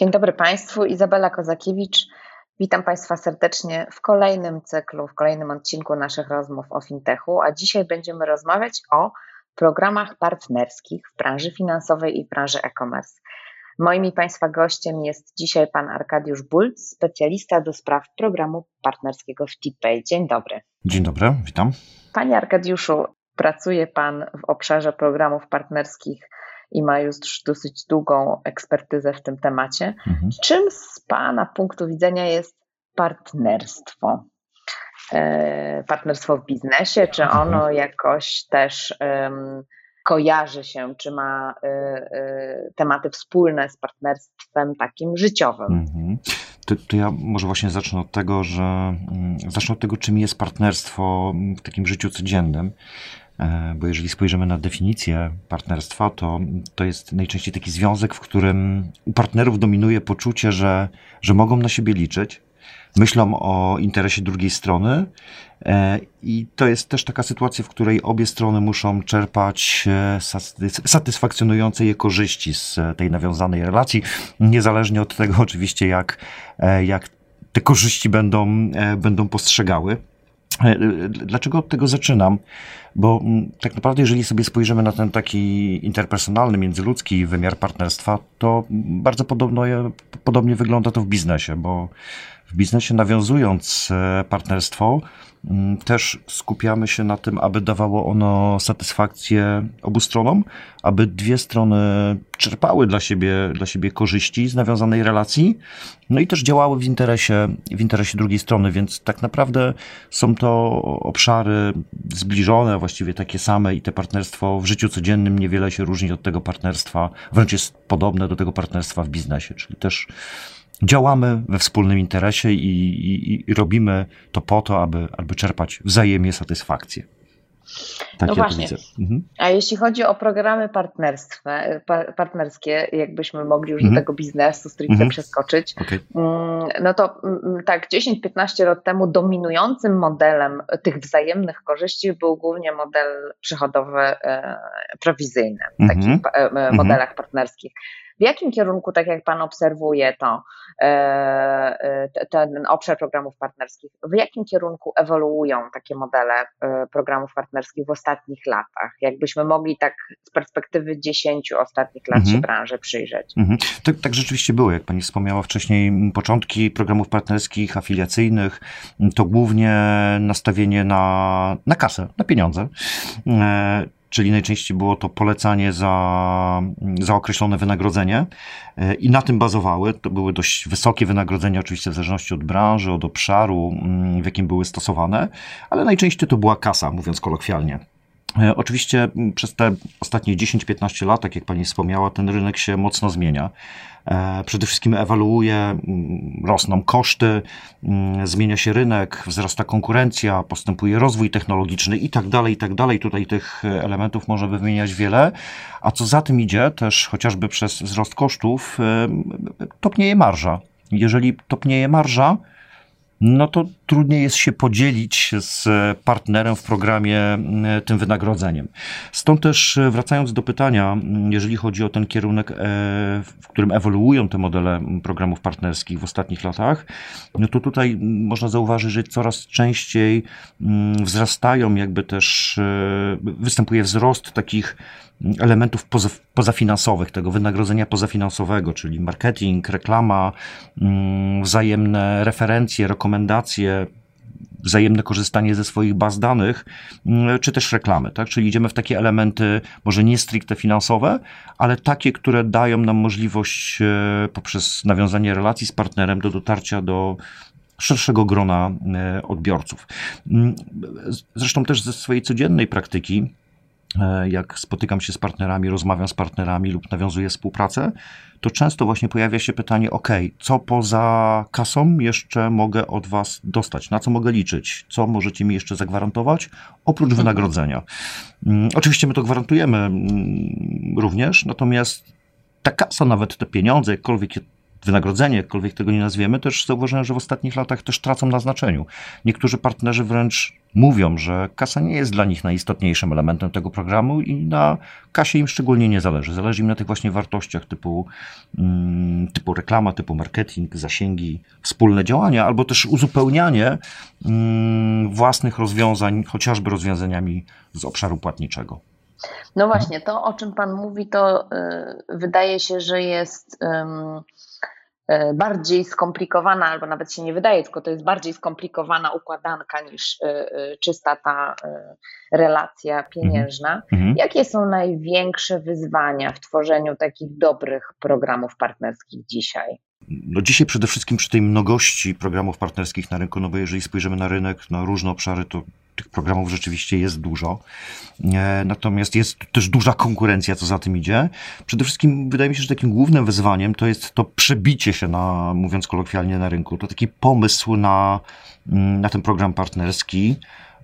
Dzień dobry Państwu, Izabela Kozakiewicz. Witam Państwa serdecznie w kolejnym cyklu, w kolejnym odcinku naszych rozmów o fintechu, a dzisiaj będziemy rozmawiać o programach partnerskich w branży finansowej i branży e-commerce. Moim i Państwa gościem jest dzisiaj pan Arkadiusz Bulc, specjalista do spraw programu partnerskiego w TPay. Dzień dobry. Dzień dobry, witam. Panie Arkadiuszu, pracuje Pan w obszarze programów partnerskich i ma już dosyć długą ekspertyzę w tym temacie. Mhm. Czym z Pana punktu widzenia jest partnerstwo? E, partnerstwo w biznesie, czy mhm. ono jakoś też um, kojarzy się, czy ma y, y, tematy wspólne z partnerstwem takim życiowym? Mhm. To, to, ja może właśnie zacznę od tego, że mm, zacznę od tego, czym jest partnerstwo w takim życiu codziennym. E, bo jeżeli spojrzymy na definicję partnerstwa, to, to jest najczęściej taki związek, w którym u partnerów dominuje poczucie, że, że mogą na siebie liczyć, myślą o interesie drugiej strony e, i to jest też taka sytuacja, w której obie strony muszą czerpać e, satysfakcjonujące je korzyści z tej nawiązanej relacji, niezależnie od tego oczywiście, jak, jak te korzyści będą, będą postrzegały. Dlaczego od tego zaczynam? Bo mm, tak naprawdę, jeżeli sobie spojrzymy na ten taki interpersonalny, międzyludzki wymiar partnerstwa, to bardzo podobno, podobnie wygląda to w biznesie, bo w biznesie nawiązując e, partnerstwo, mm, też skupiamy się na tym, aby dawało ono satysfakcję obu stronom, aby dwie strony czerpały dla siebie, dla siebie korzyści z nawiązanej relacji, no i też działały w interesie, w interesie drugiej strony, więc tak naprawdę są to obszary zbliżone, właściwie takie same i te partnerstwo w życiu codziennym niewiele się różni od tego partnerstwa, wręcz jest podobne do tego partnerstwa w biznesie, czyli też działamy we wspólnym interesie i, i, i robimy to po to, aby, aby czerpać wzajemnie satysfakcję. Tak no ja właśnie. Mhm. A jeśli chodzi o programy partnerskie, jakbyśmy mogli już mhm. do tego biznesu stricte mhm. przeskoczyć, okay. Mm, no to mm, tak 10-15 lat temu dominującym modelem tych wzajemnych korzyści był głównie model przychodowy e, prowizyjny w takich mhm. e, mhm. modelach partnerskich. W jakim kierunku, tak jak Pan obserwuje to, e, e, ten obszar programów partnerskich, w jakim kierunku ewoluują takie modele e, programów partnerskich w ostatnich latach? Jakbyśmy mogli tak z perspektywy 10 ostatnich lat mhm. się branży przyjrzeć. Mhm. Tak, tak rzeczywiście było, jak Pani wspomniała wcześniej, początki programów partnerskich, afiliacyjnych, to głównie nastawienie na, na kasę, na pieniądze czyli najczęściej było to polecanie za, za określone wynagrodzenie i na tym bazowały. To były dość wysokie wynagrodzenia, oczywiście w zależności od branży, od obszaru, mm, w jakim były stosowane, ale najczęściej to była kasa, mówiąc kolokwialnie. E, oczywiście przez te ostatnie 10-15 lat, tak jak Pani wspomniała, ten rynek się mocno zmienia. E, przede wszystkim ewaluuje, rosną koszty, zmienia się rynek, wzrasta konkurencja, postępuje rozwój technologiczny i tak dalej, i tak dalej. Tutaj tych elementów można by wymieniać wiele. A co za tym idzie, też chociażby przez wzrost kosztów, e, topnieje marża. Jeżeli topnieje marża, no to trudniej jest się podzielić z partnerem w programie e, tym wynagrodzeniem. Stąd też e, wracając do pytania, jeżeli chodzi o ten kierunek, e, w którym ewoluują te modele programów partnerskich w ostatnich latach, no to tutaj można zauważyć, że coraz częściej wzrastają, jakby też występuje wzrost takich elementów poza, pozafinansowych, tego wynagrodzenia pozafinansowego, czyli marketing, reklama, wzajemne referencje, rekomendacje, wzajemne korzystanie ze swoich baz danych, mm, czy też reklamy, tak? Czyli idziemy w takie elementy, może nie stricte finansowe, ale takie, które dają nam możliwość e, poprzez nawiązanie relacji z partnerem do dotarcia do szerszego grona e, odbiorców. Mm, zresztą też ze swojej codziennej praktyki jak spotykam się z partnerami, rozmawiam z partnerami lub nawiązuję współpracę, to często właśnie pojawia się pytanie: OK, co poza kasą jeszcze mogę od Was dostać? Na co mogę liczyć? Co możecie mi jeszcze zagwarantować oprócz mhm. wynagrodzenia? Mm, oczywiście my to gwarantujemy mm, również, natomiast ta kasa, nawet te pieniądze, jakkolwiek wynagrodzenie, jakkolwiek tego nie nazwiemy, też zauważyłem, że w ostatnich latach też tracą na znaczeniu. Niektórzy partnerzy wręcz mówią, że kasa nie jest dla nich najistotniejszym elementem tego programu i na kasie im szczególnie nie zależy. Zależy im na tych właśnie wartościach typu, mm, typu reklama, typu marketing, zasięgi, wspólne działania, albo też uzupełnianie mm, własnych rozwiązań, chociażby rozwiązaniami z obszaru płatniczego. No właśnie, to o czym Pan mówi, to y, wydaje się, że jest bardziej skomplikowana, albo nawet się nie wydaje, tylko to jest bardziej skomplikowana układanka niż e, e, czysta ta relacja pieniężna. Mhm. Jakie są największe wyzwania w tworzeniu takich dobrych programów partnerskich dzisiaj? No dzisiaj przede wszystkim przy tej mnogości programów partnerskich na rynku, no bo jeżeli spojrzymy na rynek, na różne obszary, to tych programów rzeczywiście jest dużo. E, natomiast jest też duża konkurencja, co za tym idzie. Przede wszystkim wydaje mi się, że takim głównym wyzwaniem to jest to przebicie się na, mówiąc kolokwialnie, na rynku. To taki pomysł na, mm, na ten program partnerski,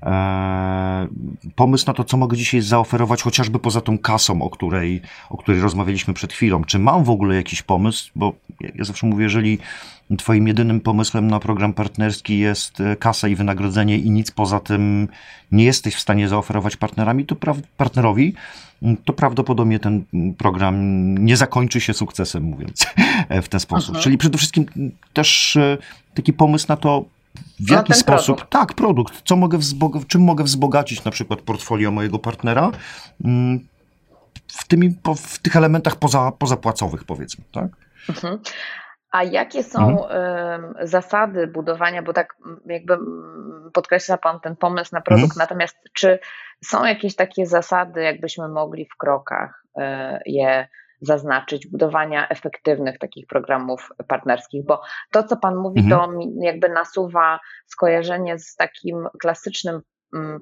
E, pomysł na to, co mogę dzisiaj zaoferować, chociażby poza tą kasą, o której, o której rozmawialiśmy przed chwilą. Czy mam w ogóle jakiś pomysł? Bo ja zawsze mówię, jeżeli Twoim jedynym pomysłem na program partnerski jest e, kasa i wynagrodzenie i nic poza tym nie jesteś w stanie zaoferować partnerami, to partnerowi, to prawdopodobnie ten program nie zakończy się sukcesem, mówiąc w ten sposób. Aha. Czyli przede wszystkim też e, taki pomysł na to, w jaki sposób, produkt. tak, produkt, co mogę wzbog- czym mogę wzbogacić na przykład portfolio mojego partnera w, tymi, w tych elementach poza, pozapłacowych, powiedzmy, tak? Mhm. A jakie są mhm. zasady budowania, bo tak jakby podkreśla Pan ten pomysł na produkt, mhm. natomiast czy są jakieś takie zasady, jakbyśmy mogli w krokach e, je zaznaczyć, budowania efektywnych takich programów partnerskich, bo to, co Pan mówi, mhm. to jakby nasuwa skojarzenie z takim klasycznym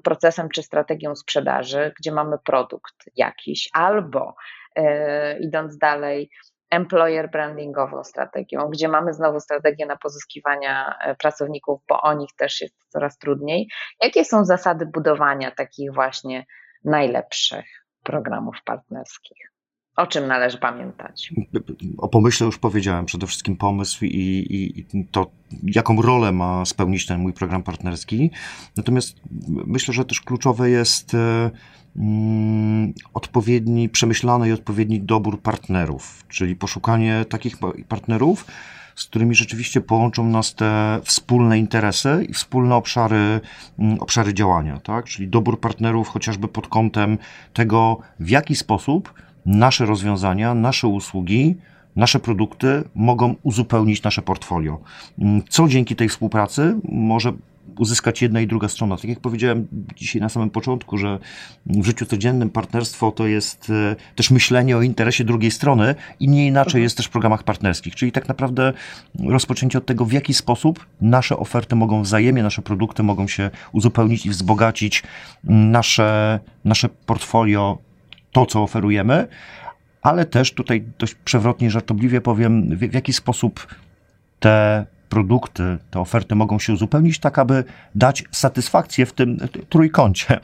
procesem czy strategią sprzedaży, gdzie mamy produkt jakiś, albo e, idąc dalej, employer brandingową strategią, gdzie mamy znowu strategię na pozyskiwania e, pracowników, bo o nich też jest coraz trudniej. Jakie są zasady budowania takich właśnie najlepszych programów partnerskich? O czym należy pamiętać? O pomyśle już powiedziałem, przede wszystkim pomysł i, i, to, jaką rolę ma spełnić ten mój program partnerski. Natomiast myślę, że też kluczowe jest e, mm, odpowiedni, przemyślany i odpowiedni dobór partnerów, czyli poszukanie takich partnerów, z którymi rzeczywiście połączą nas te wspólne interesy i wspólne obszary, mm, obszary działania, tak? Czyli dobór partnerów chociażby pod kątem tego, w jaki sposób nasze rozwiązania, nasze usługi, nasze produkty mogą uzupełnić nasze portfolio. Mm, co dzięki tej współpracy może uzyskać jedna i druga strona. Tak jak powiedziałem dzisiaj na samym początku, że w życiu codziennym partnerstwo to jest e, też myślenie o interesie drugiej strony i nie inaczej mhm. jest też w programach partnerskich. Czyli tak naprawdę rozpoczęcie od tego, w jaki sposób nasze oferty mogą wzajemnie, nasze produkty mogą się uzupełnić i wzbogacić nasze, nasze portfolio to, co oferujemy, ale też tutaj dość przewrotnie, żartobliwie powiem, w, w jaki sposób te produkty, te oferty mogą się uzupełnić, tak aby dać satysfakcję w tym trójkącie.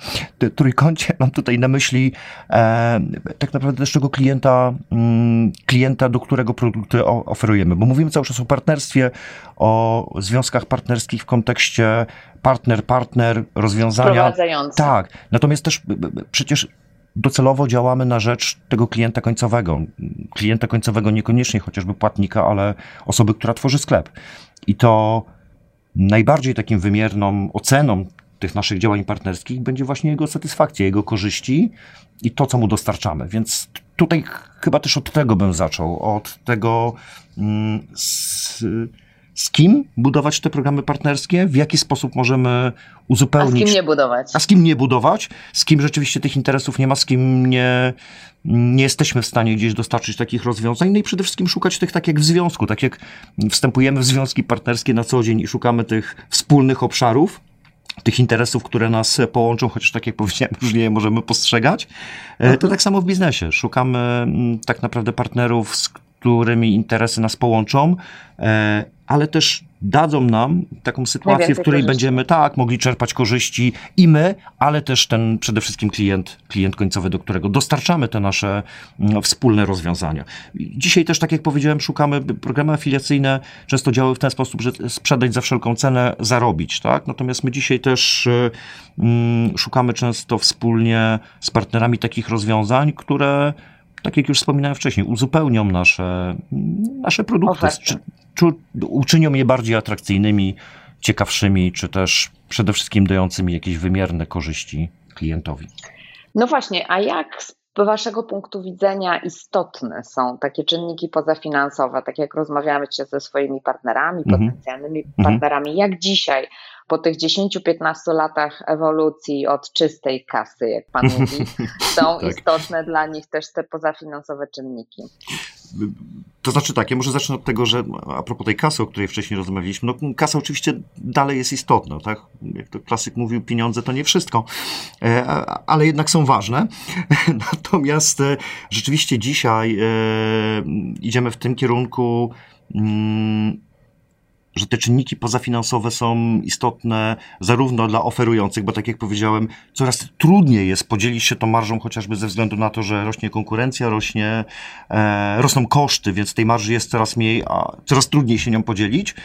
Trójkącie mam tutaj na myśli e, tak naprawdę też tego klienta, mm, klienta, do którego produkty oferujemy, bo mówimy cały czas o partnerstwie, o związkach partnerskich w kontekście partner, partner, rozwiązania. Tak, natomiast też przecież docelowo działamy na rzecz tego klienta końcowego. Klienta końcowego niekoniecznie chociażby płatnika, ale osoby, która tworzy sklep. I to najbardziej takim wymierną oceną tych naszych działań partnerskich będzie właśnie jego satysfakcja, jego korzyści i to, co mu dostarczamy. Więc tutaj chyba też od tego bym zaczął, od tego, mm, z, z kim budować te programy partnerskie, w jaki sposób możemy uzupełnić. A z kim nie budować. A z kim nie budować, z kim rzeczywiście tych interesów nie ma, z kim nie, nie jesteśmy w stanie gdzieś dostarczyć takich rozwiązań. No i przede wszystkim szukać tych tak jak w związku, tak jak wstępujemy w związki partnerskie na co dzień i szukamy tych wspólnych obszarów, tych interesów, które nas połączą, chociaż tak jak powiedziałem, różnie je możemy postrzegać. To mhm. tak samo w biznesie. Szukamy mm, tak naprawdę partnerów, z którymi interesy nas połączą, e, ale też dadzą nam taką sytuację, w której korzyści. będziemy tak mogli czerpać korzyści i my, ale też ten przede wszystkim klient, klient końcowy, do którego dostarczamy te nasze mm, wspólne rozwiązania. Dzisiaj też, tak jak powiedziałem, szukamy programy afiliacyjne, często działały w ten sposób, że sprzedać za wszelką cenę, zarobić, tak? Natomiast my dzisiaj też y, mm, szukamy często wspólnie z partnerami takich rozwiązań, które tak jak już wspominałem wcześniej, uzupełnią nasze, nasze produkty, czy, czy uczynią je bardziej atrakcyjnymi, ciekawszymi, czy też przede wszystkim dającymi jakieś wymierne korzyści klientowi. No właśnie, a jak z Waszego punktu widzenia istotne są takie czynniki pozafinansowe, tak jak rozmawiamy ze swoimi partnerami, mhm. potencjalnymi mhm. partnerami, jak dzisiaj po tych 10-15 latach ewolucji od czystej kasy, jak pan mówi, są tak. istotne dla nich też te pozafinansowe czynniki. To znaczy tak, ja może zacznę od tego, że a propos tej kasy, o której wcześniej rozmawialiśmy, no kasa oczywiście dalej jest istotna, tak? Jak to klasyk mówił, pieniądze to nie wszystko, e, ale jednak są ważne. Natomiast e, rzeczywiście dzisiaj e, idziemy w tym kierunku mm, że te czynniki pozafinansowe są istotne zarówno dla oferujących, bo tak jak powiedziałem, coraz trudniej jest podzielić się tą marżą, chociażby ze względu na to, że rośnie konkurencja, rośnie, e, rosną koszty, więc tej marży jest coraz mniej, a coraz trudniej się nią podzielić.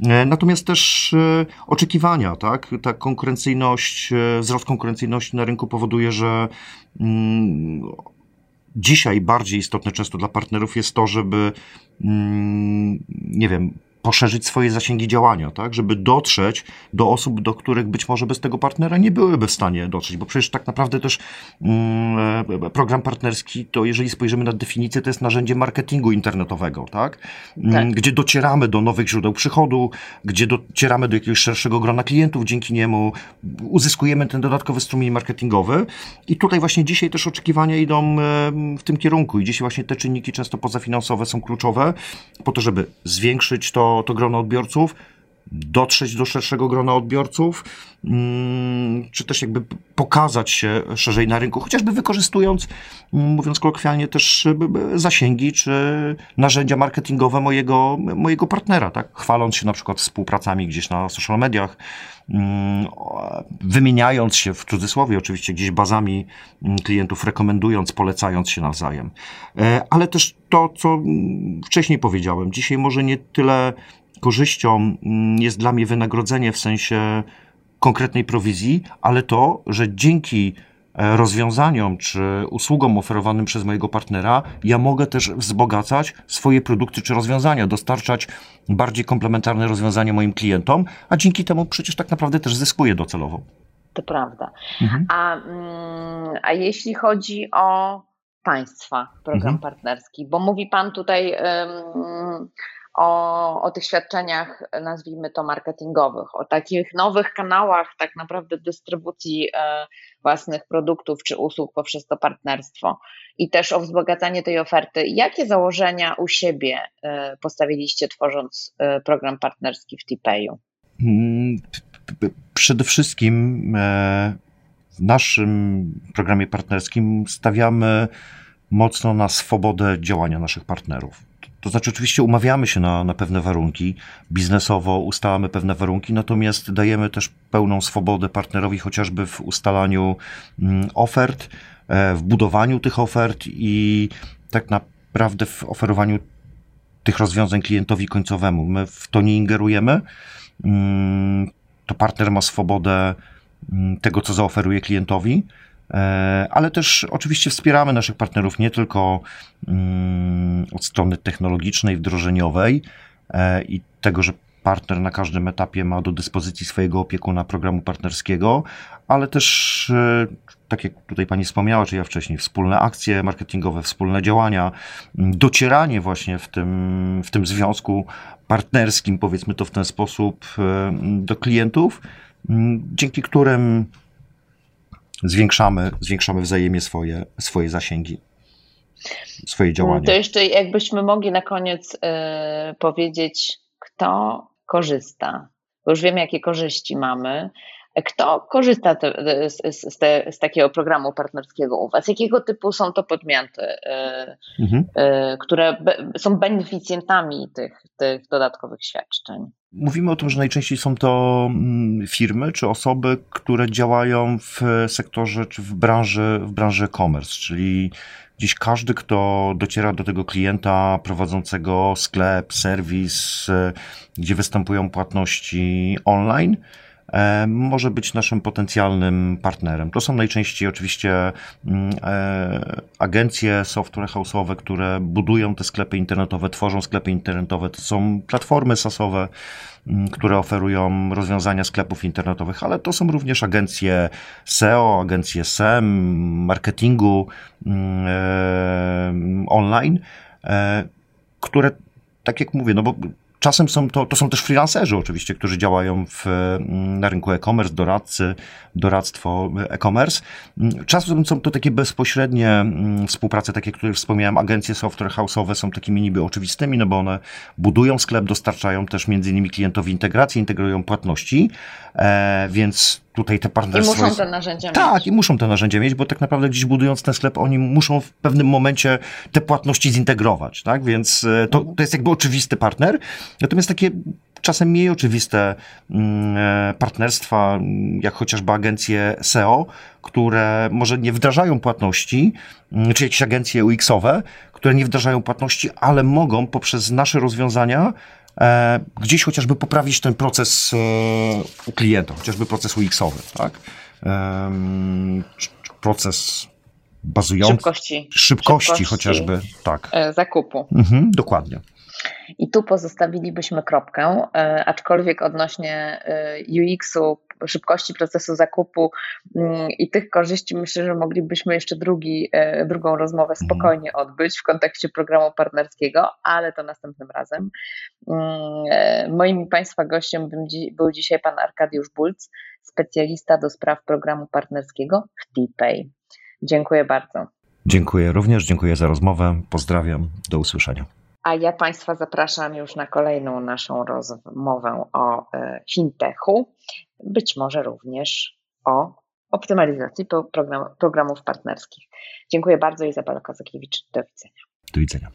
E, natomiast też e, oczekiwania, tak? Ta konkurencyjność, e, wzrost konkurencyjności na rynku powoduje, że mm, dzisiaj bardziej istotne często dla partnerów jest to, żeby, mm, nie wiem, poszerzyć swoje zasięgi działania, tak, żeby dotrzeć do osób, do których być może bez tego partnera nie byłyby w stanie dotrzeć, bo przecież tak naprawdę też mm, e, program partnerski, to jeżeli spojrzymy na definicję, to jest narzędzie marketingu internetowego, tak? Mm, tak. Gdzie docieramy do nowych źródeł przychodu, gdzie docieramy do jakiegoś szerszego grona klientów, dzięki niemu uzyskujemy ten dodatkowy strumień marketingowy i tutaj właśnie dzisiaj też oczekiwania idą e, w tym kierunku i dzisiaj właśnie te czynniki często pozafinansowe są kluczowe po to, żeby zwiększyć to to, grono odbiorców, dotrzeć do szerszego grona odbiorców, mm, czy też jakby pokazać się szerzej na rynku, chociażby wykorzystując, mm, mówiąc kolokwialnie, też zasięgi czy narzędzia marketingowe mojego, mojego partnera, tak? Chwaląc się na przykład współpracami gdzieś na social mediach, wymieniając się w cudzysłowie oczywiście gdzieś bazami klientów, rekomendując, polecając się nawzajem. E, ale też to, co wcześniej powiedziałem, dzisiaj może nie tyle korzyścią mm, jest dla mnie wynagrodzenie w sensie konkretnej prowizji, ale to, że dzięki rozwiązaniom czy usługom oferowanym przez mojego partnera, ja mogę też wzbogacać swoje produkty czy rozwiązania, dostarczać bardziej komplementarne rozwiązania moim klientom, a dzięki temu przecież tak naprawdę też zyskuję docelowo. To prawda. Mhm. A, mm, a jeśli chodzi o państwa program mhm. partnerski, bo mówi Pan tutaj. Um, o, o tych świadczeniach, nazwijmy to marketingowych, o takich nowych kanałach tak naprawdę dystrybucji e, własnych produktów czy usług poprzez to partnerstwo i też o wzbogacanie tej oferty. Jakie założenia u siebie e, postawiliście tworząc e, program partnerski w Tipeju? Mm, przede wszystkim w naszym programie partnerskim stawiamy mocno na swobodę działania naszych partnerów. To znaczy, oczywiście umawiamy się na, na pewne warunki, biznesowo ustalamy pewne warunki, natomiast dajemy też pełną swobodę partnerowi, chociażby w ustalaniu mm, ofert, e, w budowaniu tych ofert i tak naprawdę w oferowaniu tych rozwiązań klientowi końcowemu. My w to nie ingerujemy. Mm, to partner ma swobodę mm, tego, co zaoferuje klientowi. E, ale też oczywiście wspieramy naszych partnerów nie tylko mm, od strony technologicznej, wdrożeniowej e, i tego, że partner na każdym etapie ma do dyspozycji swojego opiekuna programu partnerskiego, ale też, e, tak jak tutaj Pani wspomniała, czy ja wcześniej, wspólne akcje marketingowe, wspólne działania, docieranie właśnie w tym, w tym związku partnerskim, powiedzmy to w ten sposób, do klientów, dzięki którym zwiększamy, zwiększamy wzajemnie swoje, swoje zasięgi, swoje działania. To jeszcze jakbyśmy mogli na koniec y, powiedzieć, kto korzysta. Bo już wiemy, jakie korzyści mamy. Kto korzysta te, z, z, te, z, takiego programu partnerskiego u Was? Jakiego typu są to podmioty, mhm. które są beneficjentami tych, tych dodatkowych świadczeń? Mówimy o tym, że najczęściej są to mm, firmy czy osoby, które działają w sektorze czy w branży, w branży e-commerce, czyli Dziś każdy, kto dociera do tego klienta prowadzącego sklep, serwis, e, gdzie występują płatności online, e, może być naszym potencjalnym partnerem. To są najczęściej oczywiście mm, e, agencje software house'owe, które budują te sklepy internetowe, tworzą sklepy internetowe, to są platformy sasowe, Mm, które oferują rozwiązania sklepów internetowych, ale to są również agencje SEO, agencje SEM, marketingu mm, e, online, e, które, tak jak mówię, no bo Czasem są to, to są też freelancerzy oczywiście, którzy działają w, mm, na rynku e-commerce, doradcy, doradztwo e-commerce. Mm, czasem są to takie bezpośrednie mm, współprace, takie, które wspomniałem, agencje software house'owe są takimi niby oczywistymi, no bo one budują sklep, dostarczają też między innymi klientowi integrację, integrują płatności, e, więc tutaj te partnerstwa... I muszą jest... te narzędzia tak, mieć. Tak, i muszą te narzędzia mieć, bo tak naprawdę gdzieś budując ten sklep, oni muszą w pewnym momencie te płatności zintegrować, tak? Więc e, to, to jest jakby oczywisty partner. Natomiast takie czasem mniej oczywiste mm, e, partnerstwa, jak chociażby agencje SEO, które może nie wdrażają płatności, mm, czy jakieś agencje UX-owe, które nie wdrażają płatności, ale mogą poprzez nasze rozwiązania e, gdzieś chociażby poprawić ten proces e, klienta, chociażby proces UX-owy, tak? Proces bazujący... Szybkości. Szybkości, szybkości chociażby, tak. Zakupu. Mhm, dokładnie. I tu pozostawilibyśmy kropkę, e, aczkolwiek odnośnie e, UX-u, szybkości procesu zakupu mm, i tych korzyści myślę, że moglibyśmy jeszcze drugi, e, drugą rozmowę mhm. spokojnie odbyć w kontekście programu partnerskiego, ale to następnym razem. Mm, moim Państwa gościem był dzisiaj pan Arkadiusz Bulc, specjalista do spraw programu partnerskiego w TPay. Dziękuję bardzo. Dziękuję również, dziękuję za rozmowę. Pozdrawiam, do usłyszenia. A ja Państwa zapraszam już na kolejną naszą rozmowę o e, fintechu, być może również o optymalizacji program, programów partnerskich. Dziękuję bardzo, Izabela Kozakiewicz. Do widzenia. Do widzenia.